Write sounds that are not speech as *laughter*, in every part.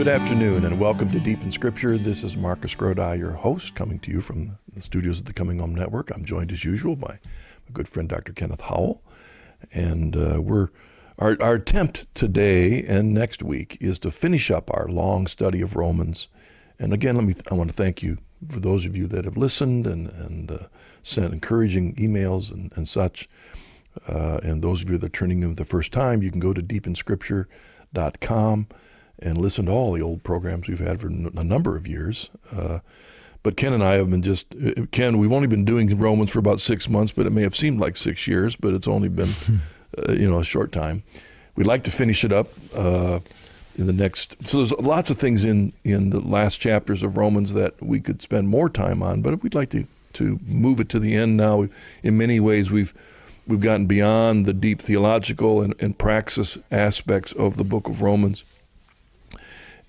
good afternoon and welcome to Deep in Scripture. This is Marcus Grodi, your host, coming to you from the studios of the Coming Home Network. I'm joined as usual by my good friend Dr. Kenneth Howell. And uh, we're our, our attempt today and next week is to finish up our long study of Romans. And again, let me I want to thank you for those of you that have listened and, and uh, sent encouraging emails and, and such. Uh, and those of you that are turning in for the first time, you can go to deepinscripture.com and listen to all the old programs we've had for a number of years. Uh, but Ken and I have been just uh, Ken. We've only been doing Romans for about six months, but it may have seemed like six years, but it's only been *laughs* uh, you know a short time. We'd like to finish it up uh, in the next. So there's lots of things in in the last chapters of Romans that we could spend more time on, but we'd like to to move it to the end now. In many ways, we've we've gotten beyond the deep theological and, and praxis aspects of the book of Romans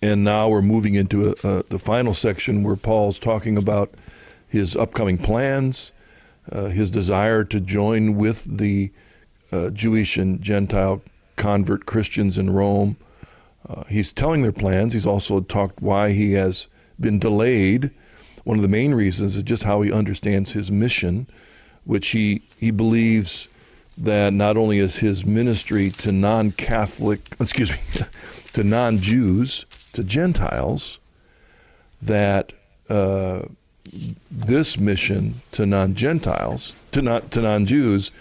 and now we're moving into a, a, the final section where Paul's talking about his upcoming plans, uh, his desire to join with the uh, Jewish and Gentile convert Christians in Rome. Uh, he's telling their plans. He's also talked why he has been delayed. One of the main reasons is just how he understands his mission, which he, he believes that not only is his ministry to non Catholic, *laughs* excuse me, *laughs* to non Jews, to Gentiles that uh, this mission to non-Gentiles, to not to non-Jews,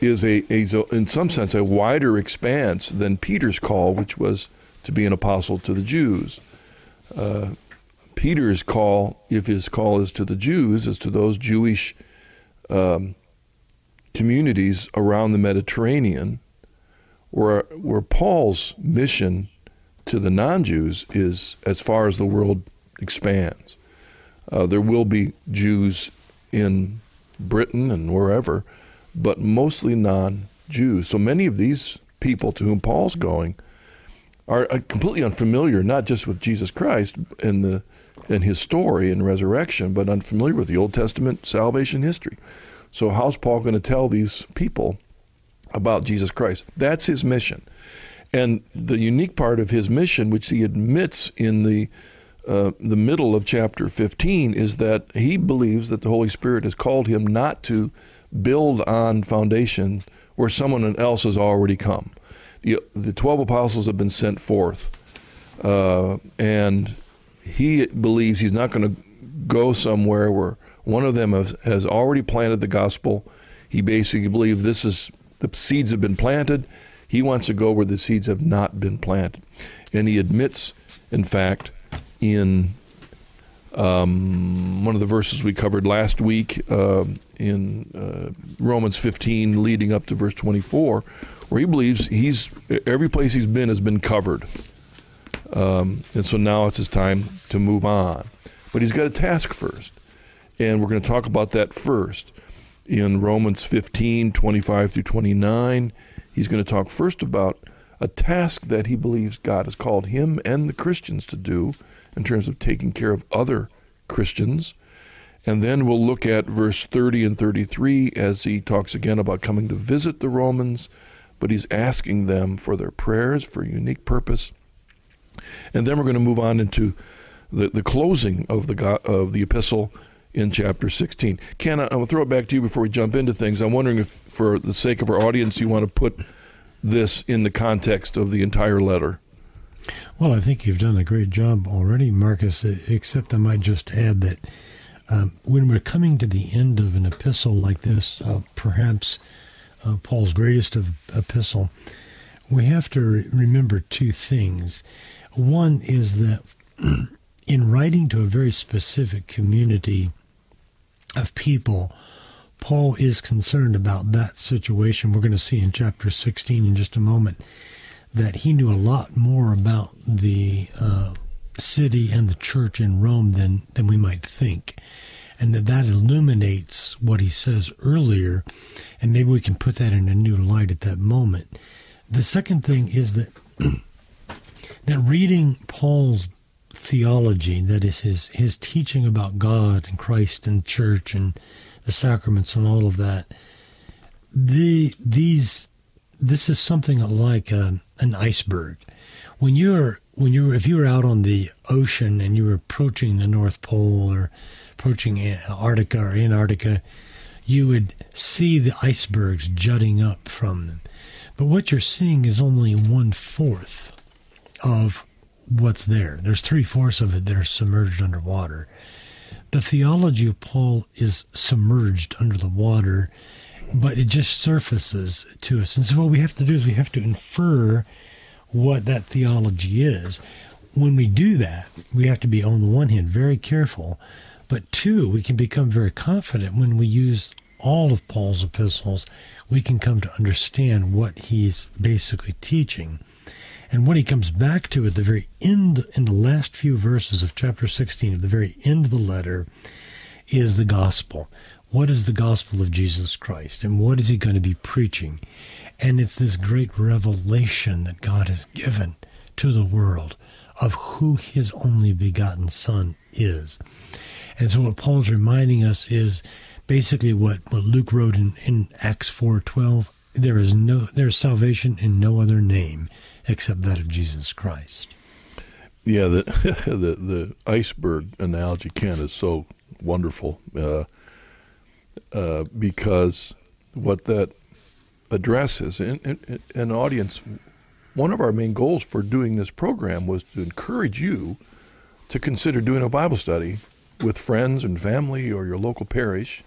is a, a, in some sense a wider expanse than Peter's call, which was to be an apostle to the Jews. Uh, Peter's call, if his call is to the Jews, is to those Jewish um, communities around the Mediterranean, where where Paul's mission to the non Jews is as far as the world expands. Uh, there will be Jews in Britain and wherever, but mostly non Jews. So many of these people to whom Paul's going are uh, completely unfamiliar, not just with Jesus Christ and the and his story and resurrection, but unfamiliar with the Old Testament salvation history. So how's Paul going to tell these people about Jesus Christ? That's his mission. And the unique part of his mission, which he admits in the uh, the middle of chapter 15, is that he believes that the Holy Spirit has called him not to build on foundation where someone else has already come. The, the 12 apostles have been sent forth, uh, and he believes he's not going to go somewhere where one of them has, has already planted the gospel. He basically believes this is the seeds have been planted he wants to go where the seeds have not been planted. And he admits, in fact, in um, one of the verses we covered last week uh, in uh, Romans 15, leading up to verse 24, where he believes he's every place he's been has been covered, um, and so now it's his time to move on. But he's got a task first, and we're going to talk about that first in Romans 15, 25 through 29. He's going to talk first about a task that he believes God has called him and the Christians to do in terms of taking care of other Christians. And then we'll look at verse 30 and 33 as he talks again about coming to visit the Romans, but he's asking them for their prayers for a unique purpose. And then we're going to move on into the, the closing of the, of the epistle in chapter 16. Ken, I'm going to throw it back to you before we jump into things. I'm wondering if, for the sake of our audience, you want to put this in the context of the entire letter. Well, I think you've done a great job already, Marcus, except I might just add that um, when we're coming to the end of an epistle like this, uh, perhaps uh, Paul's greatest of epistle, we have to re- remember two things. One is that *clears throat* in writing to a very specific community of people, Paul is concerned about that situation. We're going to see in chapter 16 in just a moment that he knew a lot more about the uh, city and the church in Rome than, than we might think. And that that illuminates what he says earlier, and maybe we can put that in a new light at that moment. The second thing is that *clears throat* that reading Paul's theology, that is his his teaching about God and Christ and church and the sacraments and all of that. The these this is something like a, an iceberg. when you're when you were if you were out on the ocean and you were approaching the North Pole or approaching Antarctica or Antarctica, you would see the icebergs jutting up from them. But what you're seeing is only one fourth of what's there. There's three fourths of it that are submerged underwater. The theology of Paul is submerged under the water, but it just surfaces to us. And so what we have to do is we have to infer what that theology is. When we do that, we have to be, on the one hand, very careful, but two, we can become very confident when we use all of Paul's epistles, we can come to understand what he's basically teaching. And what he comes back to at the very end, in the last few verses of chapter 16, at the very end of the letter, is the gospel. What is the gospel of Jesus Christ? And what is he going to be preaching? And it's this great revelation that God has given to the world of who his only begotten Son is. And so what Paul's reminding us is basically what, what Luke wrote in, in Acts 4.12. There is no there is salvation in no other name except that of Jesus Christ. Yeah, the *laughs* the, the iceberg analogy, Ken, is so wonderful uh, uh, because what that addresses, and, an audience, one of our main goals for doing this program was to encourage you to consider doing a Bible study with friends and family or your local parish,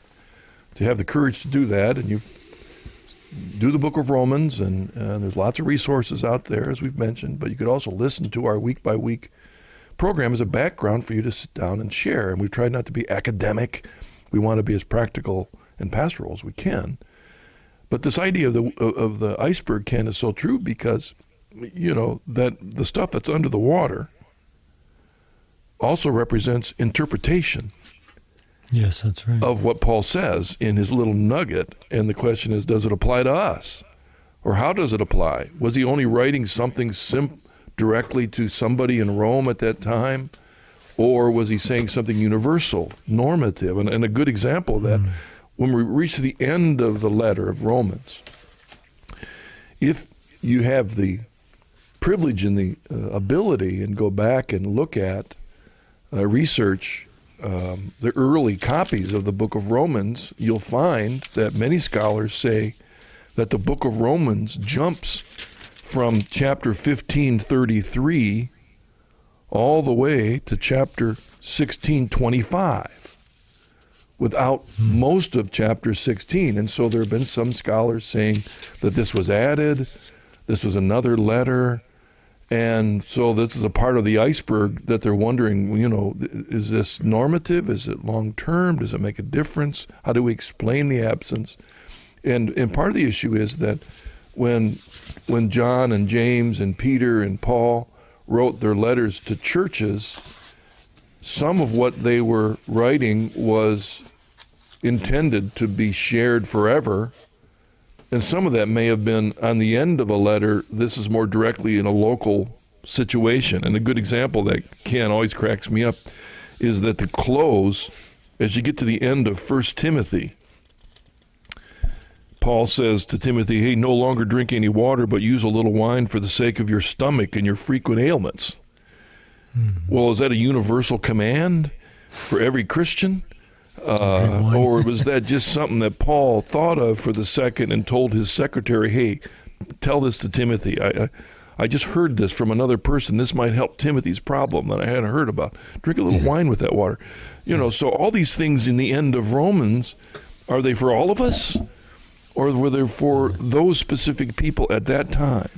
to have the courage to do that, and you do the book of Romans, and uh, there's lots of resources out there, as we've mentioned, but you could also listen to our week by week program as a background for you to sit down and share. And we've tried not to be academic. We want to be as practical and pastoral as we Ken. But this idea of the of the iceberg can is so true because you know that the stuff that's under the water also represents interpretation. Yes, that's right. Of what Paul says in his little nugget, and the question is, does it apply to us, or how does it apply? Was he only writing something sim- directly to somebody in Rome at that time, or was he saying something universal, normative? And, and a good example of that. Mm when we reach the end of the letter of Romans, if you have the privilege and the uh, ability and go back and look at uh, research um, the early copies of the book of Romans, you'll find that many scholars say that the book of Romans jumps from chapter 1533 all the way to chapter 1625 without most of chapter 16. And so there have been some scholars saying that this was added, this was another letter. And so this is a part of the iceberg that they're wondering, you know, is this normative? Is it long term? Does it make a difference? How do we explain the absence? And and part of the issue is that when when John and James and Peter and Paul wrote their letters to churches, some of what they were writing was intended to be shared forever. And some of that may have been on the end of a letter. This is more directly in a local situation. And a good example that Ken always cracks me up is that the close, as you get to the end of First Timothy, Paul says to Timothy, Hey, no longer drink any water, but use a little wine for the sake of your stomach and your frequent ailments. Mm-hmm. Well, is that a universal command for every Christian? Uh, or was that just something that Paul thought of for the second and told his secretary, "Hey, tell this to Timothy. I, I, I just heard this from another person. This might help Timothy's problem that I hadn't heard about. Drink a little yeah. wine with that water." You know, so all these things in the end of Romans, are they for all of us, or were they for those specific people at that time?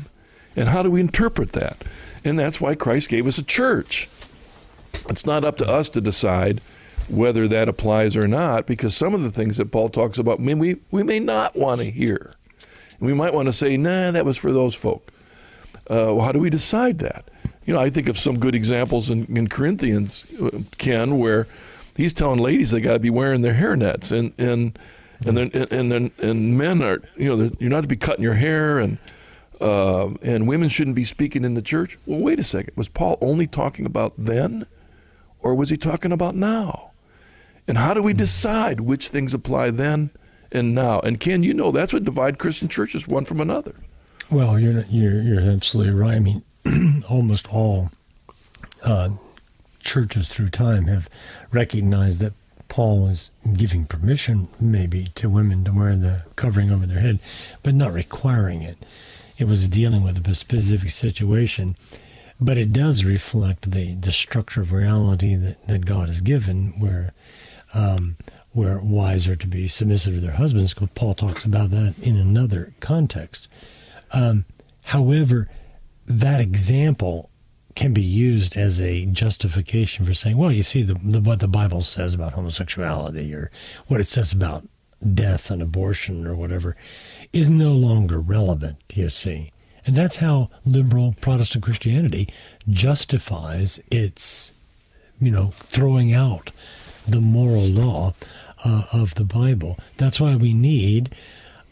And how do we interpret that? And that's why Christ gave us a church. It's not up to us to decide whether that applies or not, because some of the things that Paul talks about, I mean, we, we may not want to hear. We might want to say, nah, that was for those folk. Uh, well, how do we decide that? You know, I think of some good examples in, in Corinthians, uh, Ken, where he's telling ladies they got to be wearing their hairnets, and and and then and then and men are you know you're not to be cutting your hair, and uh, and women shouldn't be speaking in the church. Well, wait a second, was Paul only talking about then, or was he talking about now? And how do we decide which things apply then and now? And Ken, you know that's what divide Christian churches one from another. Well, you're you're you're absolutely right. I mean, *clears throat* almost all uh, churches through time have recognized that Paul is giving permission, maybe, to women to wear the covering over their head, but not requiring it. It was dealing with a specific situation, but it does reflect the, the structure of reality that, that God has given, where um, where wives are to be submissive to their husbands. Paul talks about that in another context. Um, however, that example can be used as a justification for saying, well, you see the, the, what the Bible says about homosexuality or what it says about death and abortion or whatever is no longer relevant, you see. And that's how liberal Protestant Christianity justifies its, you know, throwing out the moral law uh, of the Bible. That's why we need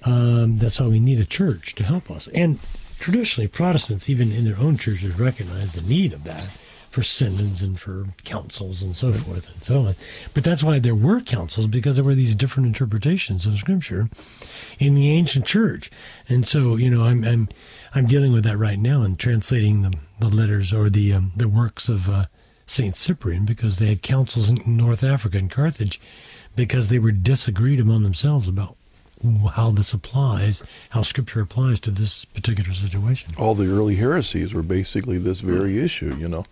um, that's why we need a church to help us. And traditionally, Protestants, even in their own churches, recognize the need of that for synods and for councils and so forth and so on. But that's why there were councils because there were these different interpretations of Scripture in the ancient church. And so, you know, I'm I'm I'm dealing with that right now and translating the, the letters or the um, the works of uh, Saint Cyprian because they had councils in North Africa and Carthage because they were disagreed among themselves about how this applies, how Scripture applies to this particular situation. All the early heresies were basically this very issue, you know.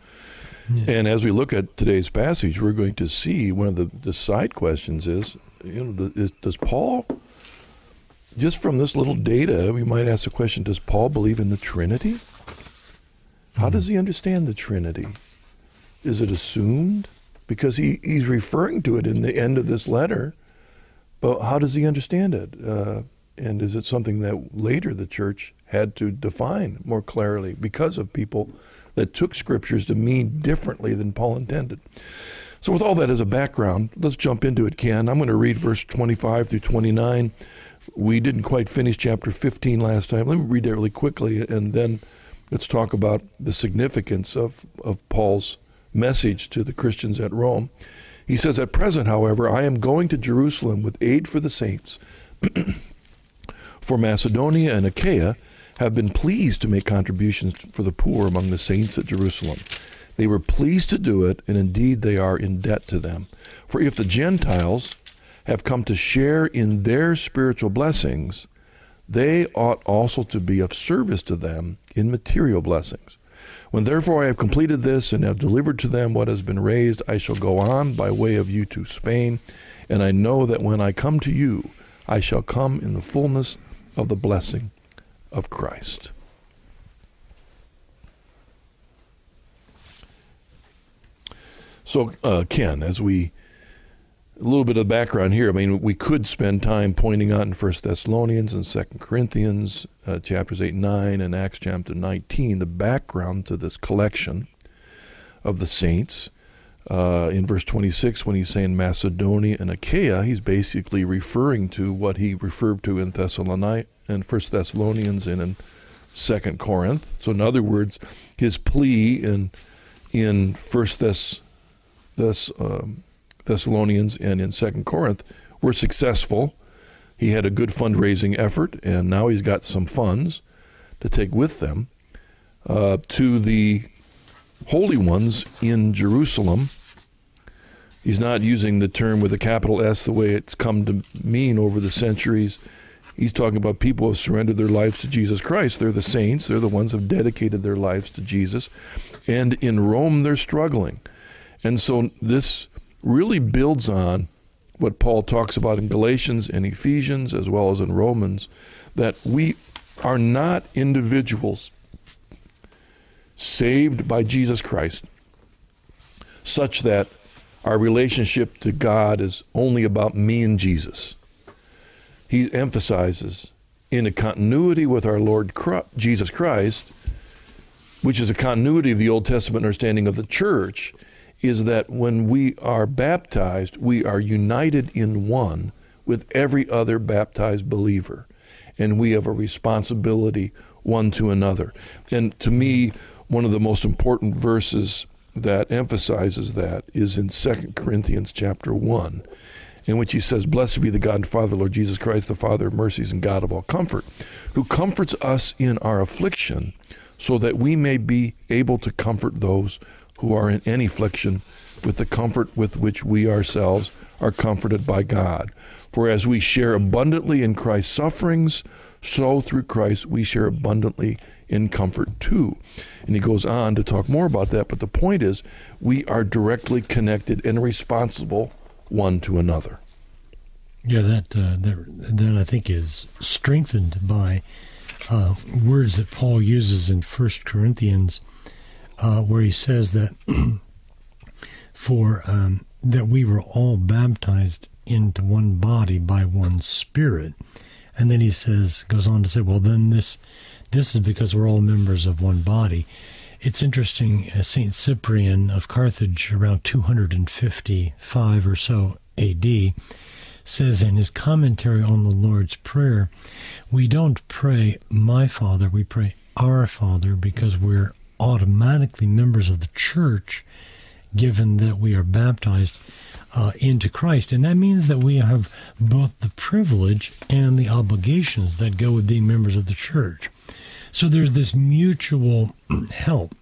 Yeah. And as we look at today's passage, we're going to see one of the, the side questions is, you know, is, does Paul, just from this little data, we might ask the question: Does Paul believe in the Trinity? How does he hmm. understand the Trinity? Is it assumed? Because he, he's referring to it in the end of this letter but how does he understand it? Uh, and is it something that later the church had to define more clearly because of people that took scriptures to mean differently than Paul intended? So, with all that as a background, let's jump into it, Ken. I'm going to read verse 25 through 29. We didn't quite finish chapter 15 last time. Let me read that really quickly, and then let's talk about the significance of, of Paul's message to the Christians at Rome. He says, At present, however, I am going to Jerusalem with aid for the saints. *clears throat* for Macedonia and Achaia have been pleased to make contributions for the poor among the saints at Jerusalem. They were pleased to do it, and indeed they are in debt to them. For if the Gentiles have come to share in their spiritual blessings, they ought also to be of service to them in material blessings. When therefore I have completed this and have delivered to them what has been raised, I shall go on by way of you to Spain, and I know that when I come to you, I shall come in the fullness of the blessing of Christ. So, uh, Ken, as we a little bit of background here. I mean, we could spend time pointing out in First Thessalonians and Second Corinthians, uh, chapters eight and nine, and Acts chapter nineteen, the background to this collection of the saints. Uh, in verse 26, when he's saying Macedonia and Achaia, he's basically referring to what he referred to in Thessalonians and First Thessalonians and in Second Corinth. So, in other words, his plea in in First Thess, Thess um, Thessalonians and in Second Corinth were successful. He had a good fundraising effort, and now he's got some funds to take with them uh, to the holy ones in Jerusalem. He's not using the term with a capital S the way it's come to mean over the centuries. He's talking about people who have surrendered their lives to Jesus Christ. They're the saints, they're the ones who have dedicated their lives to Jesus. And in Rome, they're struggling. And so this really builds on what Paul talks about in Galatians and Ephesians, as well as in Romans, that we are not individuals saved by Jesus Christ, such that our relationship to God is only about me and Jesus. He emphasizes in a continuity with our Lord Jesus Christ, which is a continuity of the Old Testament understanding of the church, is that when we are baptized, we are united in one with every other baptized believer. And we have a responsibility one to another. And to me, one of the most important verses that emphasizes that is in 2 Corinthians chapter 1, in which he says, Blessed be the God and Father, Lord Jesus Christ, the Father of mercies and God of all comfort, who comforts us in our affliction so that we may be able to comfort those who are in any affliction with the comfort with which we ourselves are comforted by God. For as we share abundantly in Christ's sufferings, so through Christ we share abundantly in comfort too. And he goes on to talk more about that, but the point is we are directly connected and responsible one to another. Yeah, that uh, that that I think is strengthened by uh, words that Paul uses in First Corinthians, uh, where he says that *clears throat* for um, that we were all baptized into one body by one Spirit, and then he says goes on to say, well, then this this is because we're all members of one body. It's interesting. Uh, Saint Cyprian of Carthage, around 255 or so A.D says in his commentary on the Lord's Prayer, we don't pray, My Father, we pray, Our Father, because we're automatically members of the church, given that we are baptized uh, into Christ. And that means that we have both the privilege and the obligations that go with being members of the church. So there's this mutual *clears throat* help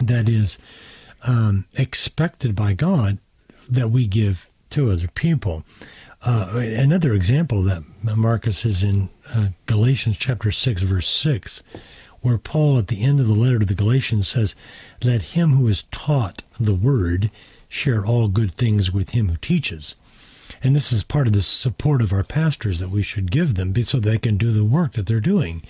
that is um, expected by God that we give to other people. Uh, another example of that, Marcus, is in uh, Galatians chapter 6, verse 6, where Paul, at the end of the letter to the Galatians, says, Let him who is taught the word share all good things with him who teaches. And this is part of the support of our pastors that we should give them so they can do the work that they're doing.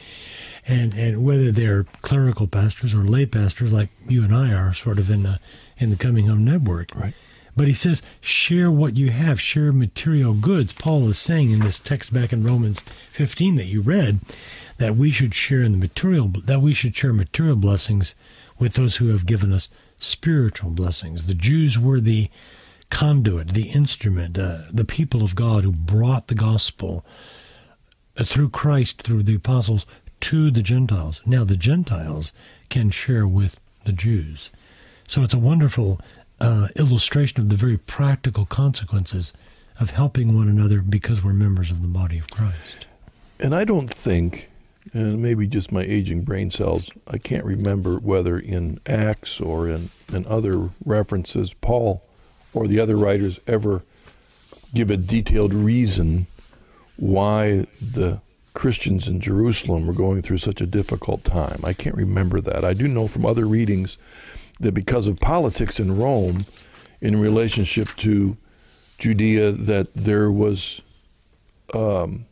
And, and whether they're clerical pastors or lay pastors like you and I are sort of in the, in the Coming Home Network. Right but he says, share what you have, share material goods. Paul is saying in this text back in Romans 15 that you read that we should share in the material, that we should share material blessings with those who have given us spiritual blessings. The Jews were the conduit, the instrument, uh, the people of God who brought the gospel uh, through Christ, through the apostles, to the Gentiles. Now the Gentiles can share with the Jews. So it's a wonderful uh, illustration of the very practical consequences of helping one another because we're members of the body of Christ. And I don't think, and maybe just my aging brain cells, I can't remember whether in Acts or in, in other references, Paul or the other writers ever give a detailed reason why the Christians in Jerusalem were going through such a difficult time. I can't remember that. I do know from other readings that because of politics in Rome in relationship to Judea, that there was um,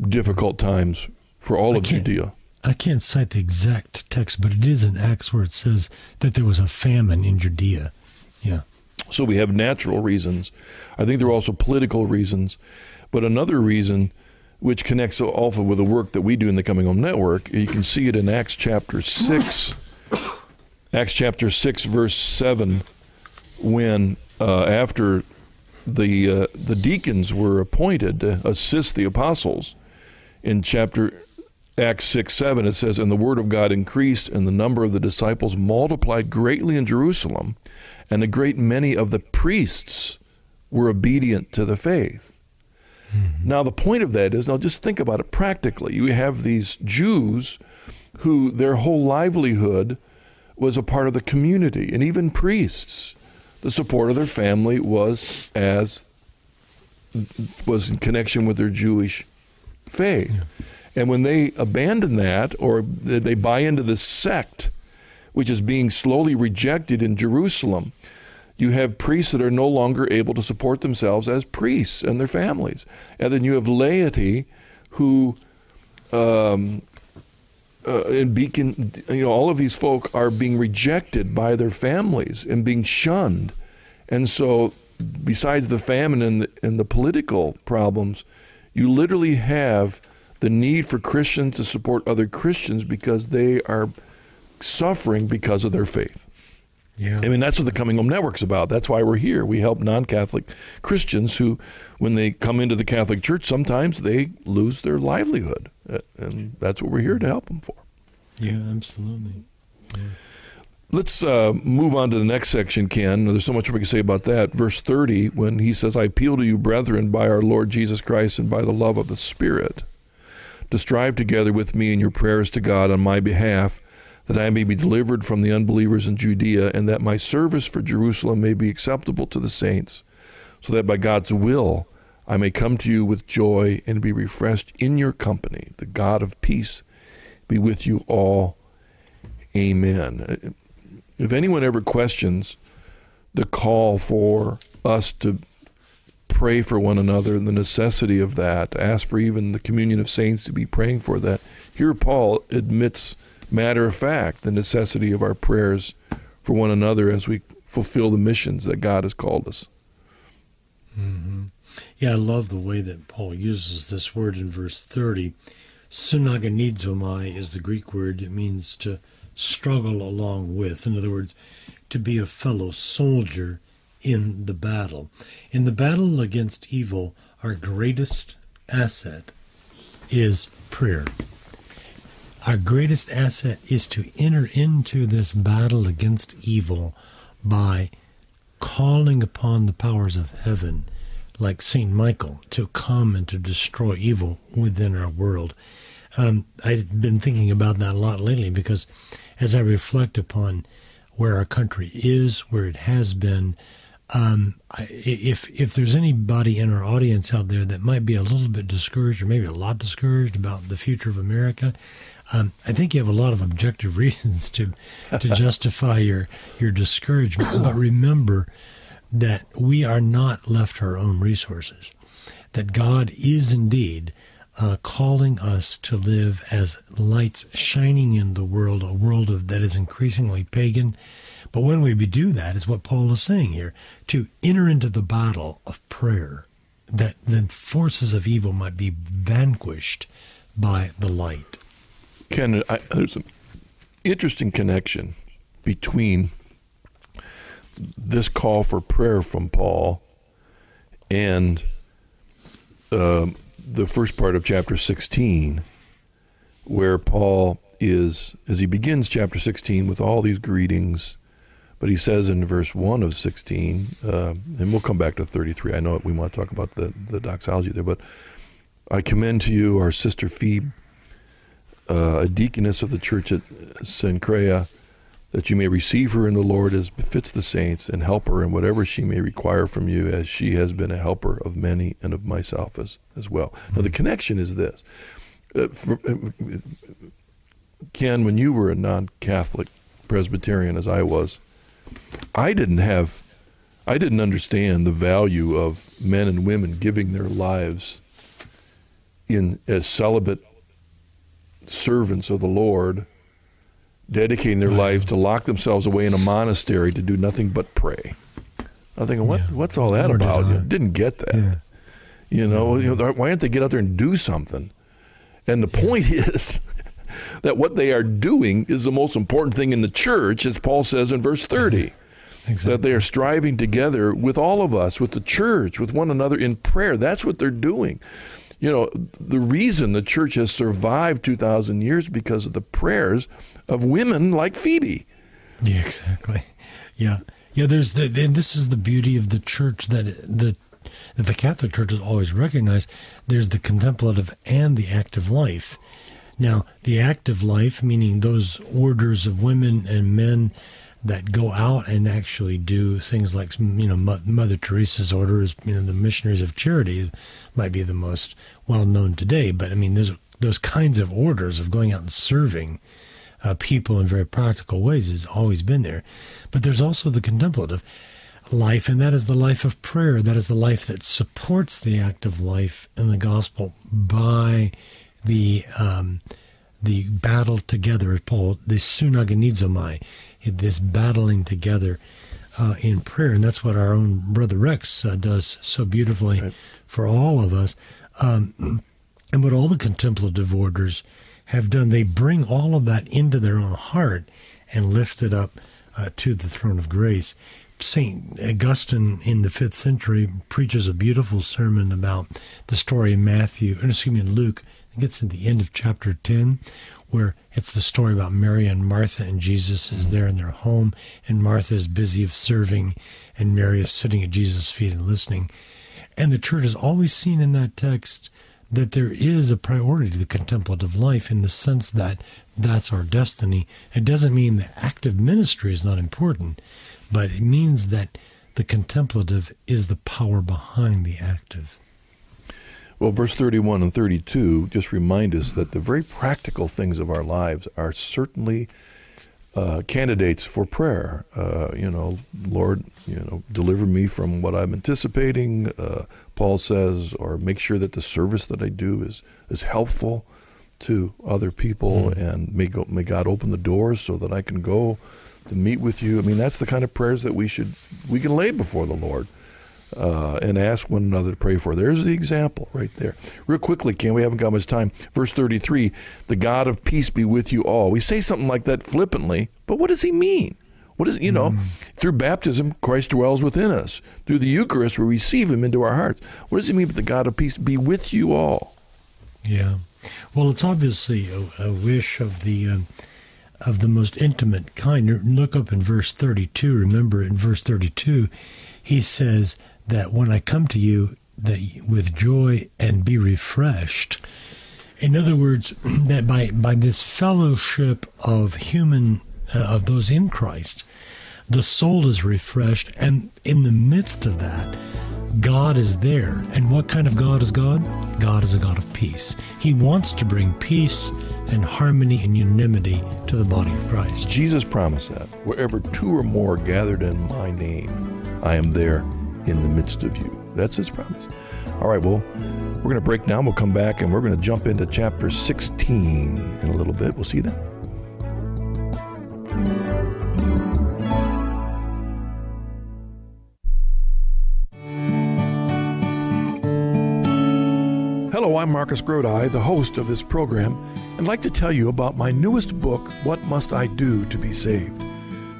difficult times for all of Judea. I can't cite the exact text, but it is in Acts where it says that there was a famine in Judea. Yeah. So we have natural reasons. I think there are also political reasons. But another reason, which connects also with the work that we do in the Coming Home Network, you can see it in Acts chapter 6 Acts chapter 6, verse 7, when uh, after the, uh, the deacons were appointed to assist the apostles, in chapter Acts 6, 7, it says, And the word of God increased, and the number of the disciples multiplied greatly in Jerusalem, and a great many of the priests were obedient to the faith. Mm-hmm. Now, the point of that is now just think about it practically. You have these Jews who their whole livelihood was a part of the community, and even priests. The support of their family was as was in connection with their Jewish faith. Yeah. And when they abandon that or they buy into the sect, which is being slowly rejected in Jerusalem, you have priests that are no longer able to support themselves as priests and their families. And then you have laity who um, uh, and Beacon, you know, all of these folk are being rejected by their families and being shunned. And so, besides the famine and the, and the political problems, you literally have the need for Christians to support other Christians because they are suffering because of their faith. Yeah. I mean, that's what the Coming Home Network's about. That's why we're here. We help non Catholic Christians who, when they come into the Catholic Church, sometimes they lose their livelihood. And that's what we're here to help them for. Yeah, absolutely. Yeah. Let's uh, move on to the next section, Ken. There's so much we can say about that. Verse 30, when he says, I appeal to you, brethren, by our Lord Jesus Christ and by the love of the Spirit, to strive together with me in your prayers to God on my behalf – that I may be delivered from the unbelievers in Judea, and that my service for Jerusalem may be acceptable to the saints, so that by God's will I may come to you with joy and be refreshed in your company. The God of peace be with you all. Amen. If anyone ever questions the call for us to pray for one another and the necessity of that, ask for even the communion of saints to be praying for that, here Paul admits matter of fact the necessity of our prayers for one another as we fulfill the missions that God has called us. Mm-hmm. Yeah, I love the way that Paul uses this word in verse 30. Sunagonizomai is the Greek word. It means to struggle along with. In other words, to be a fellow soldier in the battle. In the battle against evil, our greatest asset is prayer. Our greatest asset is to enter into this battle against evil by calling upon the powers of heaven, like St. Michael, to come and to destroy evil within our world. Um, I've been thinking about that a lot lately because as I reflect upon where our country is, where it has been, um, if if there's anybody in our audience out there that might be a little bit discouraged or maybe a lot discouraged about the future of America, um, I think you have a lot of objective *laughs* reasons to to justify your your discouragement. *coughs* But remember that we are not left our own resources. That God is indeed uh, calling us to live as lights shining in the world, a world of, that is increasingly pagan. But when we do that, is what Paul is saying here, to enter into the battle of prayer, that the forces of evil might be vanquished by the light. Ken, I, there's an interesting connection between this call for prayer from Paul and um, the first part of chapter 16, where Paul is, as he begins chapter 16 with all these greetings, but he says in verse 1 of 16, uh, and we'll come back to 33. I know we want to talk about the, the doxology there, but I commend to you our sister Phoebe, uh, a deaconess of the church at Cenchrea that you may receive her in the Lord as befits the saints, and help her in whatever she may require from you, as she has been a helper of many and of myself as, as well. Mm-hmm. Now, the connection is this. Uh, for, uh, Ken, when you were a non Catholic Presbyterian, as I was, I didn't have, I didn't understand the value of men and women giving their lives in as celibate servants of the Lord dedicating their lives to lock themselves away in a monastery to do nothing but pray. I'm thinking, what, yeah. what's all that about? Did Didn't get that. Yeah. You know, you know, why don't they get out there and do something? And the yeah. point *laughs* is that what they are doing is the most important thing in the church, as Paul says in verse 30. *laughs* Exactly. That they are striving together with all of us, with the church, with one another in prayer. That's what they're doing you know, the reason the church has survived 2,000 years because of the prayers of women like Phoebe. Yeah, exactly. Yeah. Yeah, there's the, and this is the beauty of the church that the that the Catholic Church has always recognized. There's the contemplative and the active life. Now, the active life, meaning those orders of women and men that go out and actually do things like you know Mother Teresa's orders, you know the missionaries of charity might be the most well known today. But I mean, those those kinds of orders of going out and serving uh, people in very practical ways has always been there. But there's also the contemplative life, and that is the life of prayer. That is the life that supports the active life in the gospel by the um, the battle together, Paul, the sunagonizomai, this battling together uh, in prayer. And that's what our own Brother Rex uh, does so beautifully right. for all of us. Um, and what all the contemplative orders have done, they bring all of that into their own heart and lift it up uh, to the throne of grace. St. Augustine in the fifth century preaches a beautiful sermon about the story of Matthew, excuse me, Luke. It gets to the end of chapter 10, where it's the story about Mary and Martha, and Jesus is mm-hmm. there in their home, and Martha is busy of serving, and Mary is sitting at Jesus' feet and listening. And the church has always seen in that text that there is a priority to the contemplative life in the sense that that's our destiny. It doesn't mean the active ministry is not important, but it means that the contemplative is the power behind the active. Well, verse 31 and 32 just remind us that the very practical things of our lives are certainly uh, candidates for prayer. Uh, you know, Lord, you know, deliver me from what I'm anticipating. Uh, Paul says, or make sure that the service that I do is is helpful to other people, mm and may go, may God open the doors so that I can go to meet with you. I mean, that's the kind of prayers that we should we can lay before the Lord uh, and ask one another to pray for. There's the example right there. Real quickly, Ken, we haven't got much time. Verse 33 The God of peace be with you all. We say something like that flippantly, but what does he mean? What is, you know, mm. through baptism, Christ dwells within us. Through the Eucharist, we receive him into our hearts. What does he mean by the God of peace be with you all? Yeah. Well, it's obviously a, a wish of the. Um, of the most intimate kind. Look up in verse 32. Remember, in verse 32, he says, that when I come to you that with joy and be refreshed. In other words, *clears throat* that by by this fellowship of human uh, of those in Christ, the soul is refreshed, and in the midst of that, God is there. And what kind of God is God? God is a God of peace. He wants to bring peace and harmony and unanimity to the body of Christ. Jesus promised that wherever two or more are gathered in my name, I am there in the midst of you. That's his promise. All right, well, we're going to break now. We'll come back and we're going to jump into chapter 16 in a little bit. We'll see you then. Hello, I'm Marcus Grodi, the host of this program, and like to tell you about my newest book, What Must I Do to Be Saved?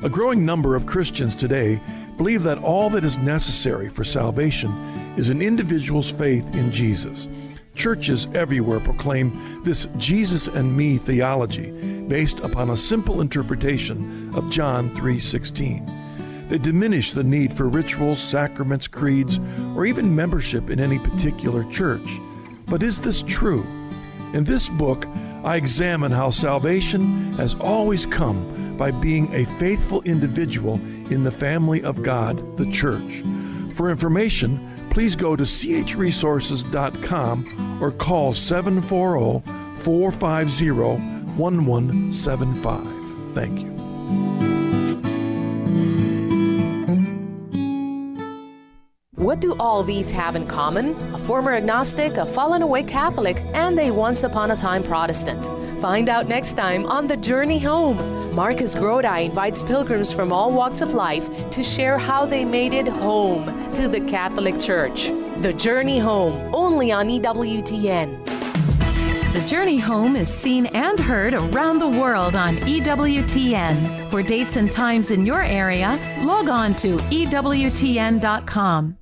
A growing number of Christians today believe that all that is necessary for salvation is an individual's faith in Jesus. Churches everywhere proclaim this Jesus and me theology based upon a simple interpretation of John 3:16. They diminish the need for rituals, sacraments, creeds, or even membership in any particular church. But is this true? In this book, I examine how salvation has always come by being a faithful individual in the family of God, the church. For information, please go to chresources.com or call 740 450 1175. Thank you. What do all these have in common? A former agnostic, a fallen away Catholic, and a once upon a time Protestant. Find out next time on The Journey Home. Marcus Grodi invites pilgrims from all walks of life to share how they made it home to the Catholic Church. The Journey Home, only on EWTN. The Journey Home is seen and heard around the world on EWTN. For dates and times in your area, log on to EWTN.com.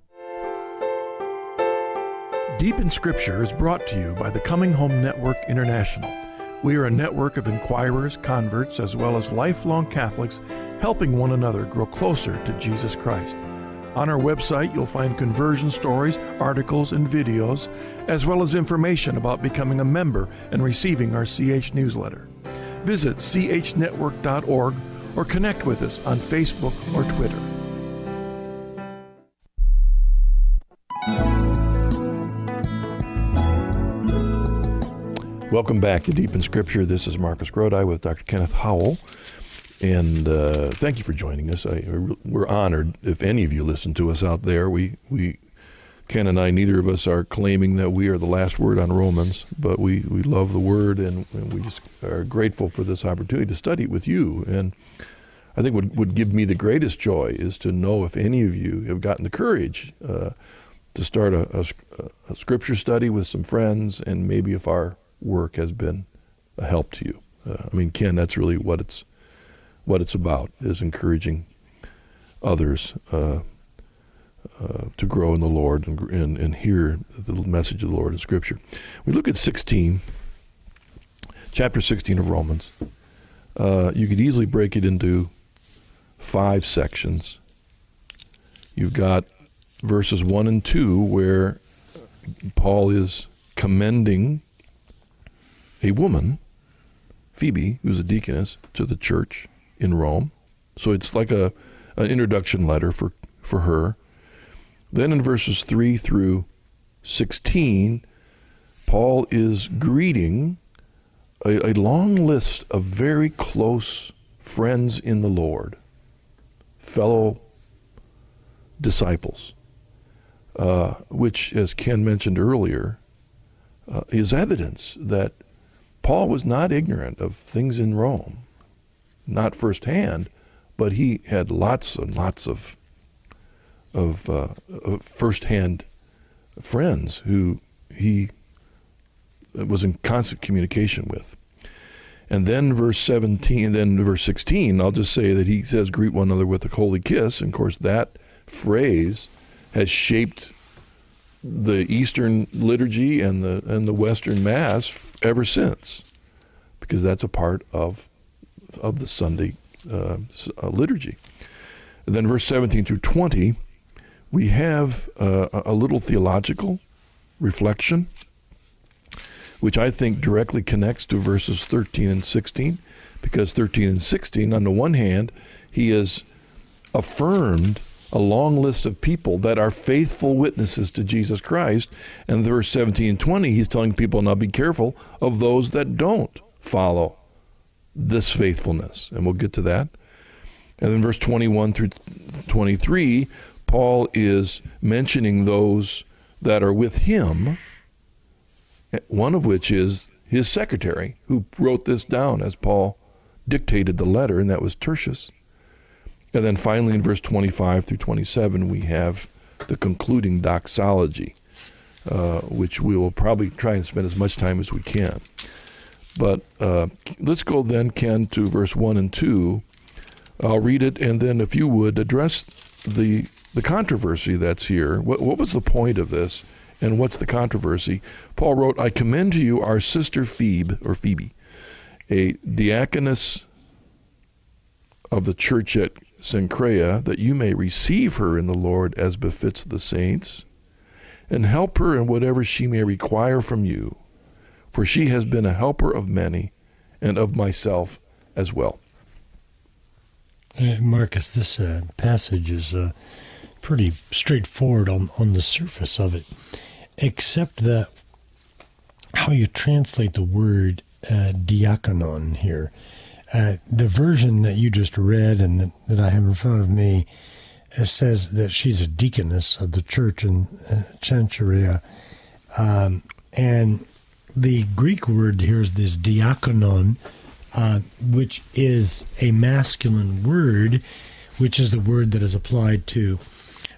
Deep in Scripture is brought to you by the Coming Home Network International. We are a network of inquirers, converts, as well as lifelong Catholics helping one another grow closer to Jesus Christ. On our website, you'll find conversion stories, articles, and videos, as well as information about becoming a member and receiving our CH newsletter. Visit chnetwork.org or connect with us on Facebook or Twitter. Welcome back to Deep in Scripture. This is Marcus Grodi with Dr. Kenneth Howell. And uh, thank you for joining us. I, we're honored if any of you listen to us out there. We, we, Ken and I, neither of us are claiming that we are the last word on Romans, but we, we love the Word and, and we just are grateful for this opportunity to study it with you. And I think what would give me the greatest joy is to know if any of you have gotten the courage uh, to start a, a, a, scripture study with some friends, and maybe if our work has been a help to you. Uh, I mean, Ken, that's really what it's what it's about is encouraging others uh, uh, to grow in the Lord and, and, and hear the message of the Lord in Scripture. We look at 16, chapter 16 of Romans. Uh, you could easily break it into five sections. You've got verses 1 and 2 where Paul is commending a woman, Phoebe, who's a deaconess, to the church in Rome. So it's like a an introduction letter for, for her. Then in verses 3 through 16, Paul is greeting a, a long list of very close friends in the Lord, fellow disciples, uh, which, as Ken mentioned earlier, uh, is evidence that Paul was not ignorant of things in Rome, not firsthand, but he had lots and lots of of, uh, of firsthand friends who he was in constant communication with. And then verse 17, then verse 16, I'll just say that he says, greet one another with a holy kiss. And of course, that phrase has shaped the Eastern liturgy and the, and the Western Mass ever since, because that's a part of, of the Sunday uh, uh, liturgy. And then verse 17 through 20, we have uh, a little theological reflection, which I think directly connects to verses 13 and 16, because 13 and 16, on the one hand, he has affirmed a long list of people that are faithful witnesses to Jesus Christ. And verse 17 and 20, he's telling people now be careful of those that don't follow this faithfulness. And we'll get to that. And then verse 21 through 23, Paul is mentioning those that are with him, one of which is his secretary, who wrote this down as Paul dictated the letter, and that was Tertius. And then finally, in verse 25 through 27, we have the concluding doxology, uh, which we will probably try and spend as much time as we can. But uh, let's go then, Ken, to verse 1 and 2. I'll read it, and then if you would address the the controversy that's here. What, what was the point of this, and what's the controversy? Paul wrote, "I commend to you our sister Phoebe or Phoebe, a diaconess of the church at Cenchrea, that you may receive her in the Lord as befits the saints, and help her in whatever she may require from you, for she has been a helper of many, and of myself as well." Marcus, this uh, passage is uh, pretty straightforward on, on the surface of it, except that how you translate the word uh, diakonon here. Uh, the version that you just read and that, that I have in front of me says that she's a deaconess of the church in uh. Um, and the Greek word here is this diakonon, uh, which is a masculine word, which is the word that is applied to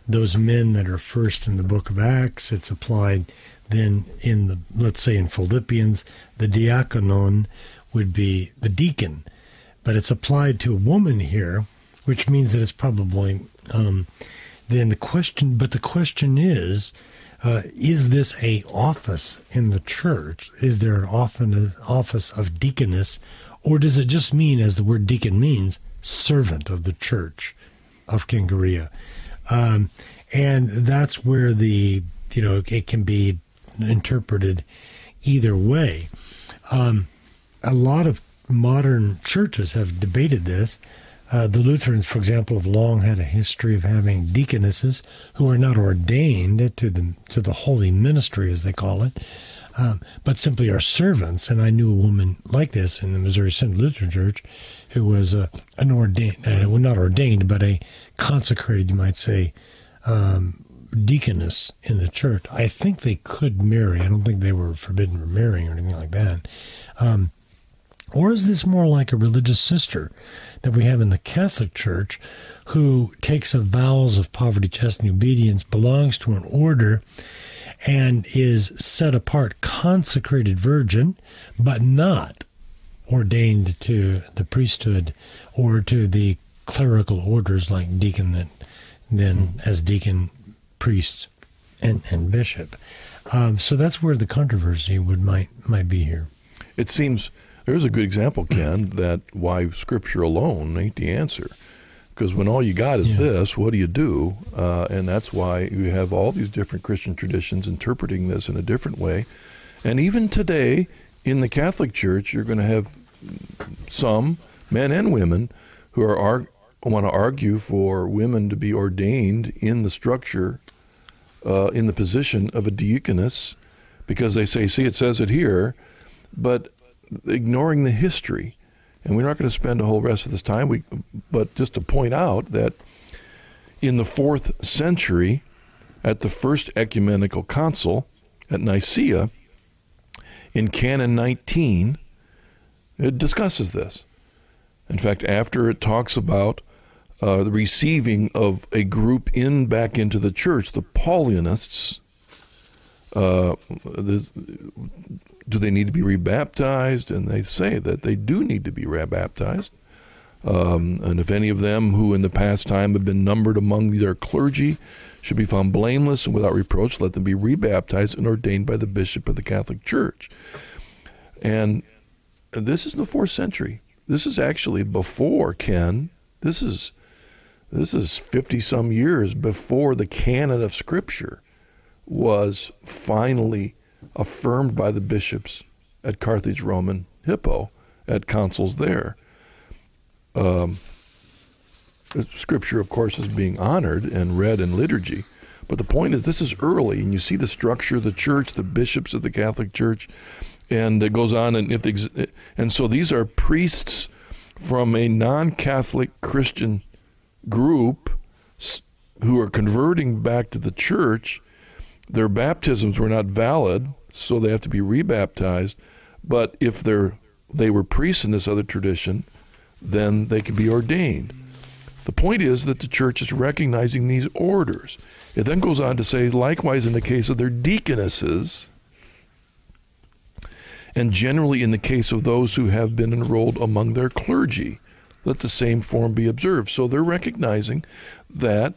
those men that are first in the book of Acts. It's applied then in the, let's say in Philippians, the diakonon would be the deacon, but it's applied to a woman here, which means that it's probably um, then the question. But the question is, uh, is this a office in the church? Is there an office of deaconess, or does it just mean, as the word deacon means, servant of the church of Cenchrea? Um, and that's where the, you know, it can be interpreted either way. Um, a lot of modern churches have debated this. Uh, the Lutherans, for example, have long had a history of having deaconesses who are not ordained to the to the holy ministry, as they call it, um, but simply are servants. And I knew a woman like this in the Missouri Synod Lutheran Church, who was uh, an ordained, uh, well, not ordained, but a consecrated, you might say, um, deaconess in the church. I think they could marry. I don't think they were forbidden from marrying or anything like that. Um, or is this more like a religious sister that we have in the Catholic Church who takes a vows of poverty, chastity, and obedience, belongs to an order, and is set apart, consecrated virgin, but not ordained to the priesthood or to the clerical orders like deacon that then as deacon, priest, and, and bishop. Um, so that's where the controversy would might might be here. It seems there's a good example, Ken, that why Scripture alone ain't the answer. Because when all you got is yeah. this, what do you do? Uh, and that's why you have all these different Christian traditions interpreting this in a different way. And even today, in the Catholic Church, you're going to have some men and women who are want to argue for women to be ordained in the structure, uh, in the position of a deaconess, because they say, see, it says it here, but ignoring the history. And we're not going to spend a whole rest of this time, we, but just to point out that in the fourth century, at the first ecumenical council at Nicaea, in Canon 19, it discusses this. In fact, after it talks about uh, the receiving of a group in back into the church, the Paulianists, uh, the, do they need to be rebaptized? And they say that they do need to be rebaptized. Um, and if any of them who in the past time have been numbered among their clergy should be found blameless and without reproach, let them be rebaptized and ordained by the bishop of the Catholic Church. And this is the fourth century. This is actually before Ken. This is this is fifty some years before the canon of Scripture was finally affirmed by the bishops at Carthage, Roman Hippo at councils there. Um, scripture, of course, is being honored and read in liturgy. But the point is, this is early, and you see the structure of the church, the bishops of the Catholic Church, and it goes on. And if the, and so these are priests from a non-Catholic Christian group who are converting back to the church. Their baptisms were not valid, so they have to be rebaptized. But if they're they were priests in this other tradition, then they can be ordained. The point is that the church is recognizing these orders. It then goes on to say, likewise, in the case of their deaconesses, and generally in the case of those who have been enrolled among their clergy, let the same form be observed. So they're recognizing that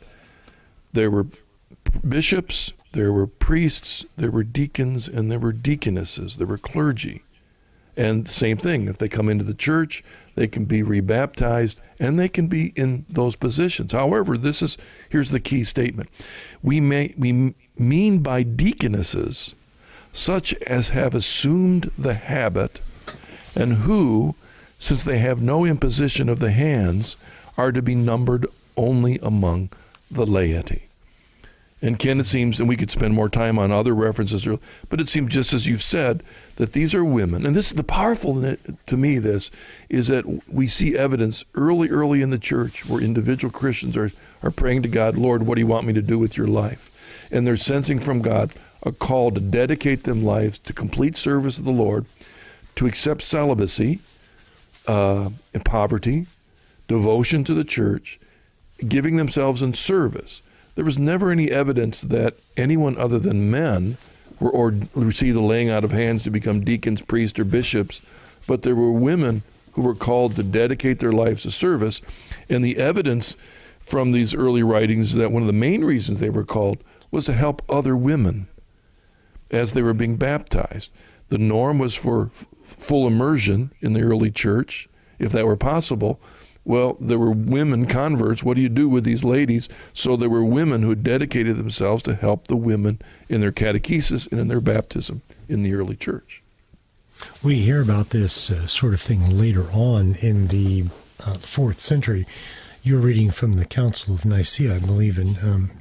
there were bishops, there were priests, there were deacons, and there were deaconesses, there were clergy. And same thing, if they come into the church, they can be rebaptized and they can be in those positions. However, this is here's the key statement. We may we mean by deaconesses such as have assumed the habit and who since they have no imposition of the hands are to be numbered only among the laity. And Ken, it seems, and we could spend more time on other references, but it seems just as you've said that these are women. And this is the powerful to me. This is that we see evidence early, early in the church where individual Christians are are praying to God, Lord, what do you want me to do with your life? And they're sensing from God a call to dedicate them lives to complete service of the Lord, to accept celibacy, uh, in poverty, devotion to the church, giving themselves in service there was never any evidence that anyone other than men were or received the laying out of hands to become deacons, priests, or bishops, but there were women who were called to dedicate their lives to service. And the evidence from these early writings is that one of the main reasons they were called was to help other women as they were being baptized. The norm was for full immersion in the early church, if that were possible. Well, there were women converts. What do you do with these ladies? So there were women who dedicated themselves to help the women in their catechesis and in their baptism in the early church. We hear about this uh, sort of thing later on in the uh, fourth century. You're reading from the Council of Nicaea, I believe, in, um,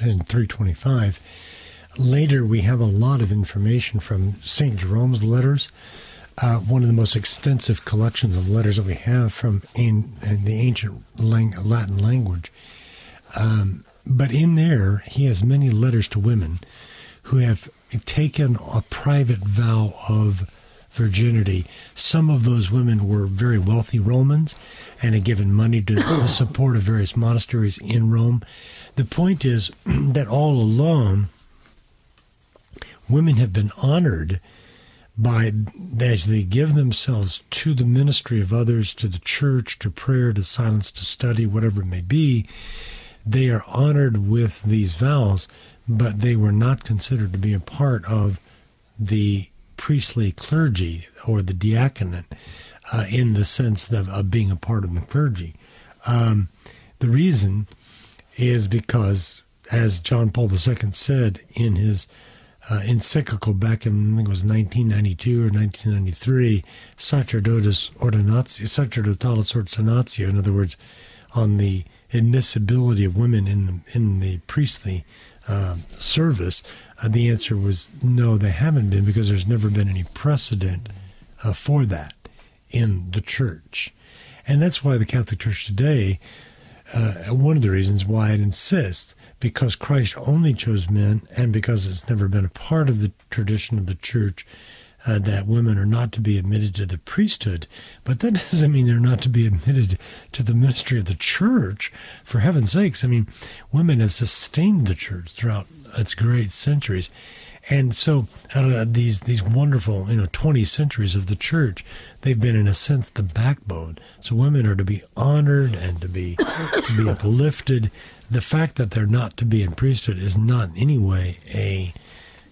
in 325. Later, we have a lot of information from St. Jerome's letters uh, one of the most extensive collections of letters that we have from in, in the ancient lang- Latin language. Um, but in there, he has many letters to women who have taken a private vow of virginity. Some of those women were very wealthy Romans and had given money to the *coughs* support of various monasteries in Rome. The point is *clears throat* that all along, women have been honored by as they give themselves to the ministry of others, to the church, to prayer, to silence, to study, whatever it may be, they are honored with these vows, but they were not considered to be a part of the priestly clergy or the diaconate uh, in the sense of, of, being a part of the clergy. Um, the reason is because, as John Paul II said in his uh, encyclical back in I think it was 1992 or 1993, Sacerdotis Ordinatio, Sacerdotalis Ordinatio. In other words, on the admissibility of women in the in the priestly uh, service, uh, the answer was no, they haven't been because there's never been any precedent uh, for that in the church, and that's why the Catholic Church today. Uh, one of the reasons why it insists because Christ only chose men and because it's never been a part of the tradition of the church uh, that women are not to be admitted to the priesthood. But that *laughs* doesn't mean they're not to be admitted to the ministry of the church. For heaven's sakes, I mean, women have sustained the church throughout its great centuries. And so, out of these these wonderful, you know, twenty centuries of the church, they've been in a sense the backbone. So women are to be honored and to be to be *coughs* uplifted. The fact that they're not to be in priesthood is not in any way a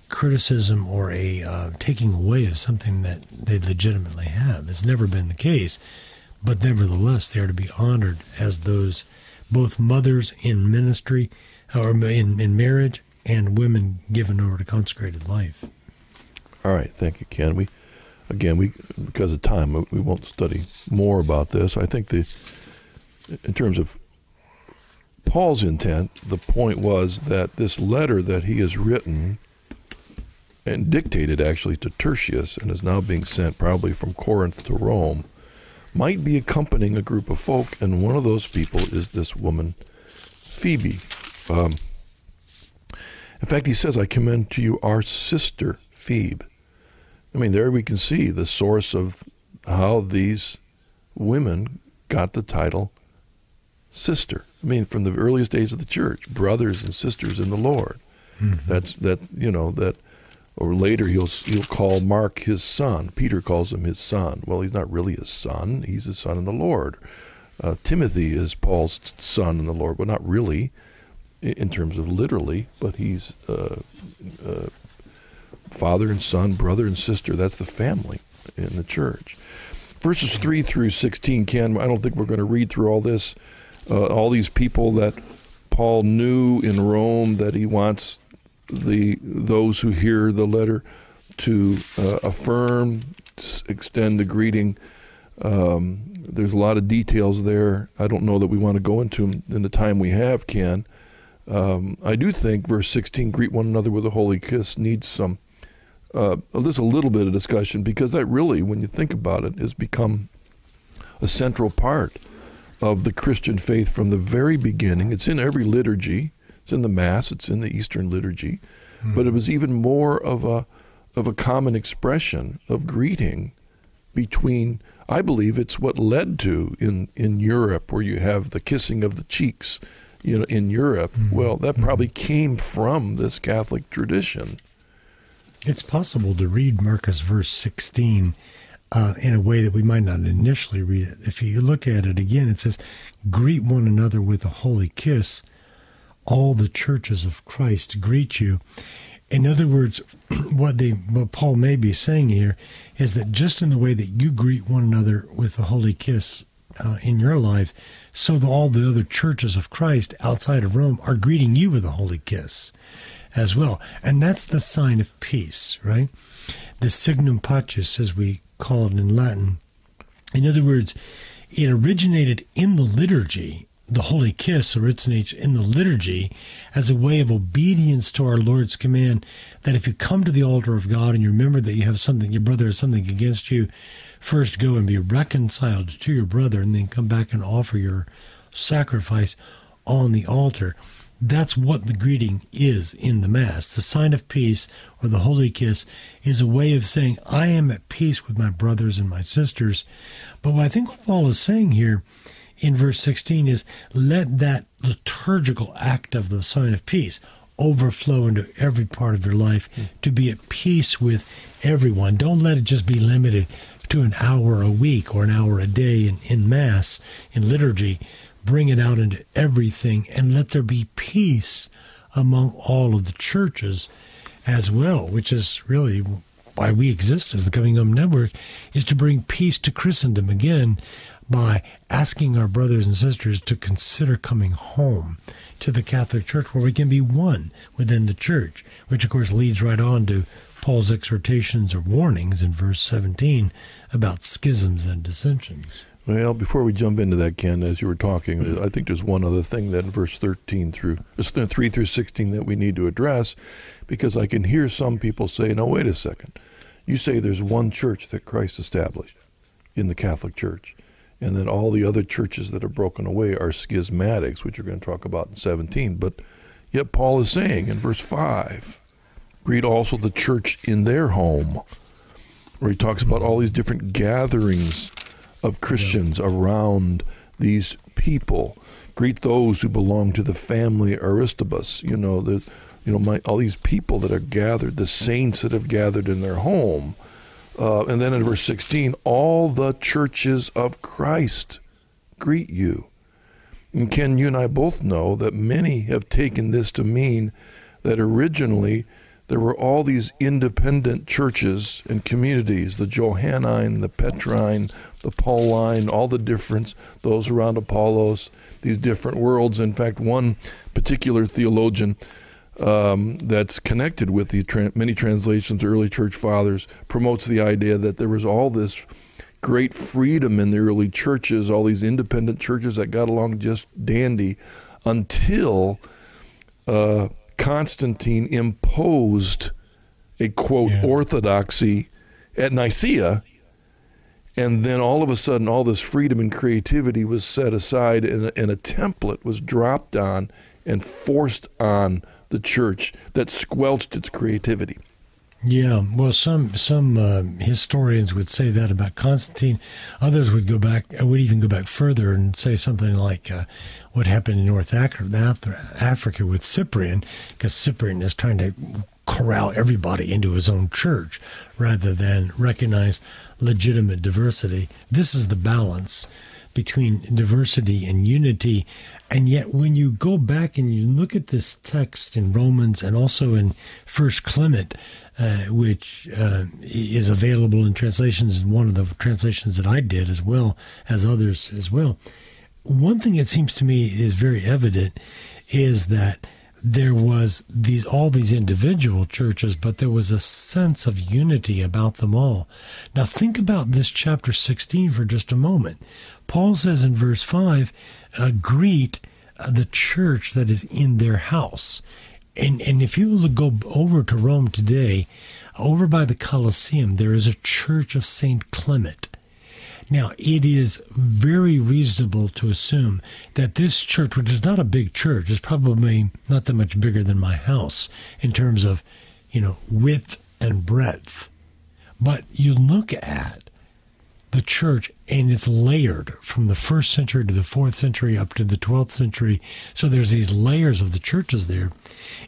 criticism or a uh, taking away of something that they legitimately have. It's never been the case, but nevertheless, they are to be honored as those both mothers in ministry or in, in marriage and women given over to consecrated life. All right, thank you, Ken. We again, we because of time, we won't study more about this. I think the in terms of Paul's intent, the point was that this letter that he has written and dictated actually to Tertius and is now being sent probably from Corinth to Rome might be accompanying a group of folk, and one of those people is this woman, Phoebe. Um, in fact, he says, I commend to you our sister, Phoebe. I mean, there we can see the source of how these women got the title sister. I mean, from the earliest days of the church, brothers and sisters in the Lord. Mm-hmm. That's that, you know, that, or later he'll, he'll call Mark his son. Peter calls him his son. Well, he's not really his son, he's his son in the Lord. Uh, Timothy is Paul's son in the Lord, but not really in terms of literally, but he's uh, uh, father and son, brother and sister. That's the family in the church. Verses 3 through 16, Ken, I don't think we're going to read through all this. Uh, all these people that Paul knew in Rome that he wants the those who hear the letter to uh, affirm, extend the greeting. Um, there's a lot of details there. I don't know that we want to go into them in the time we have, Ken. Um, I do think verse 16, greet one another with a holy kiss, needs some, uh, just a little bit of discussion because that really, when you think about it, has become a central part of the Christian faith from the very beginning. It's in every liturgy. It's in the Mass. It's in the Eastern liturgy, mm-hmm. but it was even more of a of a common expression of greeting between. I believe it's what led to in in Europe, where you have the kissing of the cheeks you know, in Europe. Mm-hmm. Well, that mm-hmm. probably came from this Catholic tradition. It's possible to read Marcus verse 16 uh, in a way that we might not initially read it. If you look at it again, it says, Greet one another with a holy kiss. All the churches of Christ greet you. In other words, *clears throat* what they what Paul may be saying here is that just in the way that you greet one another with a holy kiss uh, in your life, so that all the other churches of Christ outside of Rome are greeting you with a holy kiss as well. And that's the sign of peace, right? The signum pacis, as we call it in Latin. In other words, it originated in the liturgy. The holy kiss originates in the liturgy as a way of obedience to our Lord's command that if you come to the altar of God and you remember that you have something, your brother has something against you, first go and be reconciled to your brother and then come back and offer your sacrifice on the altar. That's what the greeting is in the Mass. The sign of peace or the holy kiss is a way of saying, I am at peace with my brothers and my sisters. But what I think what Paul is saying here in verse 16 is let that liturgical act of the sign of peace overflow into every part of your life hmm. to be at peace with everyone. Don't let it just be limited to an hour a week or an hour a day in, in Mass, in liturgy. Bring it out into everything and let there be peace among all of the churches as well, which is really why we exist as the Coming Home Network, is to bring peace to Christendom. Again, by asking our brothers and sisters to consider coming home to the Catholic Church where we can be one within the church, which of course leads right on to Paul's exhortations or warnings in verse 17 about schisms and dissensions. Well, before we jump into that, Ken, as you were talking, mm-hmm. I think there's one other thing that in verse 13 through 3 through 16 that we need to address because I can hear some people say, no, wait a second. You say there's one church that Christ established in the Catholic Church, and then all the other churches that are broken away are schismatics, which we're going to talk about in 17. But yet Paul is saying in verse 5, greet also the church in their home, where he talks about all these different gatherings of Christians yeah. around these people. Greet those who belong to the family Aristobus. You know, the, you know, my, all these people that are gathered, the saints that have gathered in their home. Uh, and then in verse 16, all the churches of Christ greet you. And Ken, you and I both know that many have taken this to mean that originally there were all these independent churches and communities the Johannine, the Petrine, the Pauline, all the different, those around Apollos, these different worlds. In fact, one particular theologian um, that's connected with the tra- many translations, early church fathers, promotes the idea that there was all this great freedom in the early churches, all these independent churches that got along just dandy until. Uh, Constantine imposed a quote yeah. orthodoxy at Nicaea, and then all of a sudden, all this freedom and creativity was set aside, and a, and a template was dropped on and forced on the church that squelched its creativity. Yeah, well, some some uh, historians would say that about Constantine. Others would go back, would even go back further and say something like uh, what happened in North Africa with Cyprian, because Cyprian is trying to corral everybody into his own church rather than recognize legitimate diversity. This is the balance between diversity and unity. And yet, when you go back and you look at this text in Romans and also in First Clement, uh, which uh, is available in translations, and one of the translations that I did as well as others as well. One thing that seems to me is very evident is that there was these all these individual churches, but there was a sense of unity about them all. Now think about this chapter 16 for just a moment. Paul says in verse 5, uh, greet uh, the church that is in their house. And, and if you go over to Rome today, over by the Colosseum, there is a church of St. Clement. Now, it is very reasonable to assume that this church, which is not a big church, is probably not that much bigger than my house in terms of, you know, width and breadth. But you look at the church and it's layered from the first century to the fourth century up to the 12th century. So there's these layers of the churches there.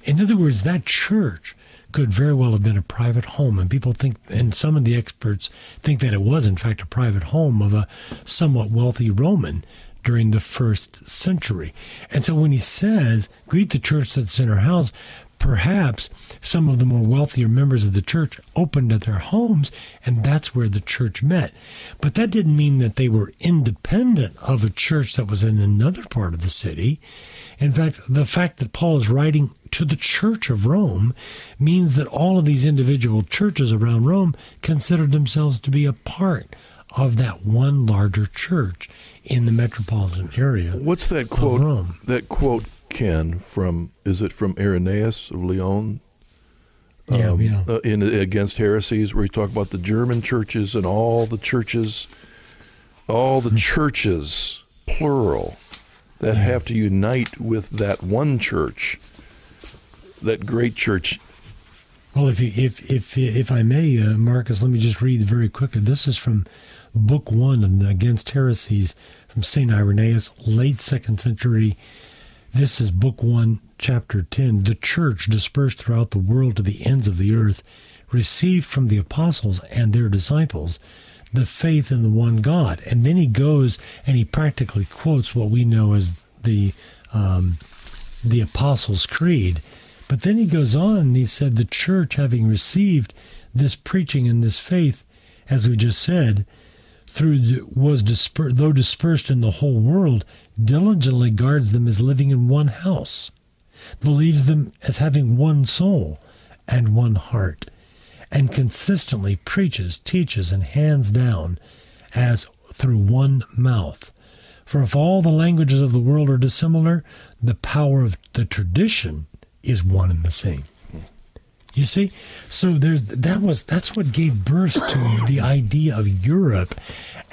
In other words, that church could very well have been a private home. And people think, and some of the experts think that it was, in fact, a private home of a somewhat wealthy Roman during the first century. And so when he says, greet the church that's in her house, perhaps some of the more wealthier members of the church opened at their homes, and that's where the church met. But that didn't mean that they were independent of a church that was in another part of the city. In fact, the fact that Paul is writing to the church of Rome means that all of these individual churches around Rome considered themselves to be a part of that one larger church in the metropolitan area. What's that quote? That quote Ken from is it from Irenaeus of Lyon? Yeah, um, yeah. Uh, in against heresies, where he talked about the German churches and all the churches, all the churches, plural, that have to unite with that one church, that great church. Well, if you, if if if I may, uh, Marcus, let me just read very quickly. This is from Book One of the Against Heresies from Saint Irenaeus, late second century this is Book 1, Chapter 10. The church dispersed throughout the world to the ends of the earth received from the apostles and their disciples the faith in the one God. And then he goes and he practically quotes what we know as the um, the Apostles' Creed. But then he goes on and he said, The church, having received this preaching and this faith, as we just said, through was dispersed, though dispersed in the whole world, diligently guards them as living in one house, believes them as having one soul and one heart, and consistently preaches, teaches, and hands down as through one mouth. For if all the languages of the world are dissimilar, the power of the tradition is one and the same. You see, so there's that was that's what gave birth to the idea of Europe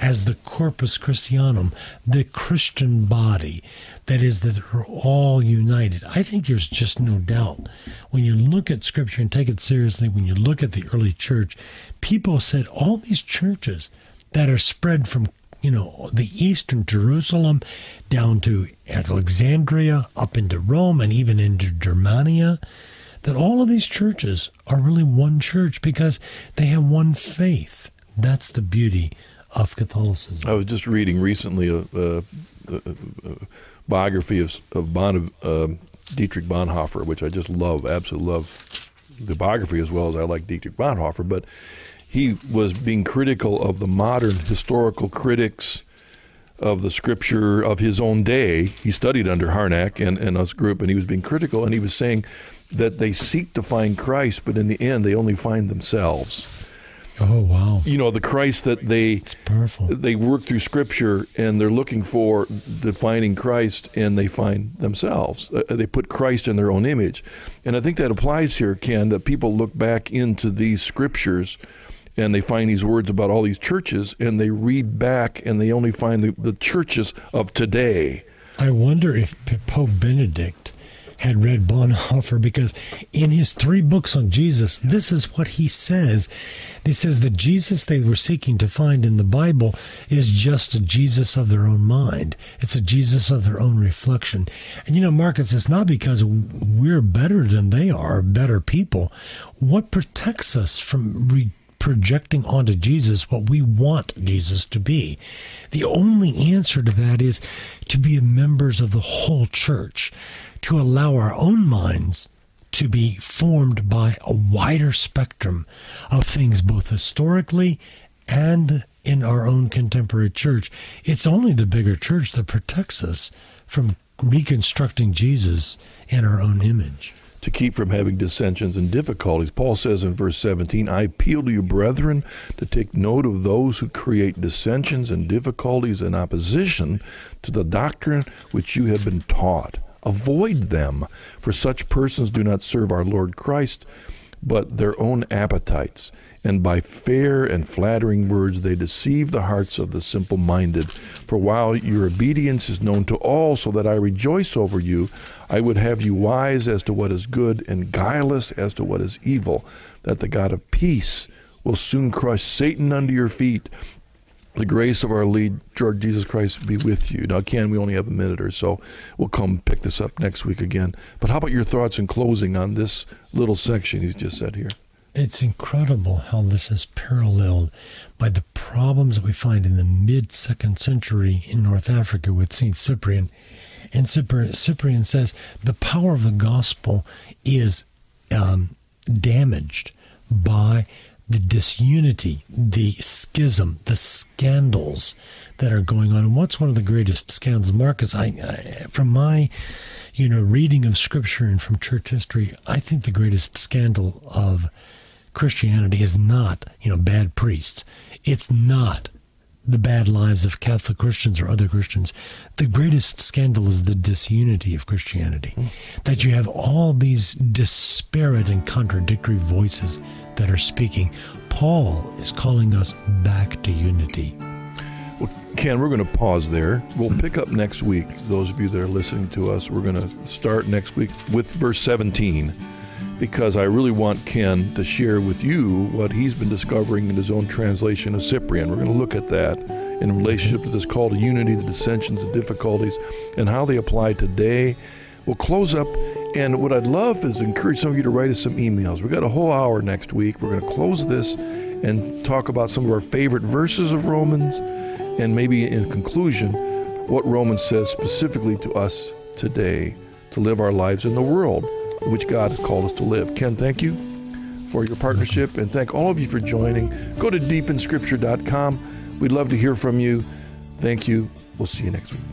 as the corpus Christianum, the Christian body that is that we're all united. I think there's just no doubt when you look at Scripture and take it seriously. When you look at the early church, people said all these churches that are spread from you know the eastern Jerusalem down to Alexandria, up into Rome, and even into Germania that all of these churches are really one church because they have one faith. That's the beauty of Catholicism. I was just reading recently a, a, a, a biography of, of bon, uh, Dietrich Bonhoeffer, which I just love, absolutely love the biography as well as I like Dietrich Bonhoeffer. But he was being critical of the modern historical critics of the scripture of his own day. He studied under Harnack and, and us group, and he was being critical, and he was saying that they seek to find Christ, but in the end, they only find themselves. Oh wow! You know the Christ that they. They work through Scripture and they're looking for defining Christ, and they find themselves. Uh, they put Christ in their own image, and I think that applies here, Ken. That people look back into these Scriptures and they find these words about all these churches, and they read back and they only find the, the churches of today. I wonder if Pope Benedict had read Bonhoeffer because in his three books on Jesus, this is what he says. He says the Jesus they were seeking to find in the Bible is just a Jesus of their own mind. It's a Jesus of their own reflection. And you know, Marcus, it's not because we're better than they are, better people. What protects us from re- projecting onto Jesus what we want Jesus to be. The only answer to that is to be members of the whole church, to allow our own minds to be formed by a wider spectrum of things, both historically and in our own contemporary church. It's only the bigger church that protects us from reconstructing Jesus in our own image to keep from having dissensions and difficulties. Paul says in verse 17, I appeal to you, brethren, to take note of those who create dissensions and difficulties in opposition to the doctrine which you have been taught. Avoid them, for such persons do not serve our Lord Christ, but their own appetites and by fair and flattering words they deceive the hearts of the simple minded. For while your obedience is known to all, so that I rejoice over you, I would have you wise as to what is good and guileless as to what is evil, that the God of peace will soon crush Satan under your feet. The grace of our lead, Lord Jesus Christ, be with you. Now, Ken, we only have a minute or so. We'll come pick this up next week again. But how about your thoughts in closing on this little section he's just said here? It's incredible how this is paralleled by the problems that we find in the mid second century in North Africa with St. Cyprian. And Cyprian says the power of the gospel is um, damaged by the disunity, the schism, the scandals that are going on. And what's one of the greatest scandals, Marcus? I, I from my you know reading of scripture and from church history, I think the greatest scandal of Christianity is not, you know, bad priests. It's not the bad lives of Catholic Christians or other Christians. The greatest scandal is the disunity of Christianity. Mm. That you have all these disparate and contradictory voices that are speaking. Paul is calling us back to unity. Well, Ken, we're going to pause there. We'll pick up next week. Those of you that are listening to us, we're going to start next week with verse 17 because I really want Ken to share with you what he's been discovering in his own translation of Cyprian. We're going to look at that in relationship to this call to unity, the dissensions, the difficulties, and how they apply today. We'll close up, and what I'd love is encourage some of you to write us some emails. We've got a whole hour next week. We're going to close this and talk about some of our favorite verses of Romans, and maybe in conclusion, what Romans says specifically to us today to live our lives in the world which God has called us to live. Ken, thank you for your partnership and thank all of you for joining. Go to deepinscripture.com. We'd love to hear from you. Thank you. We'll see you next week.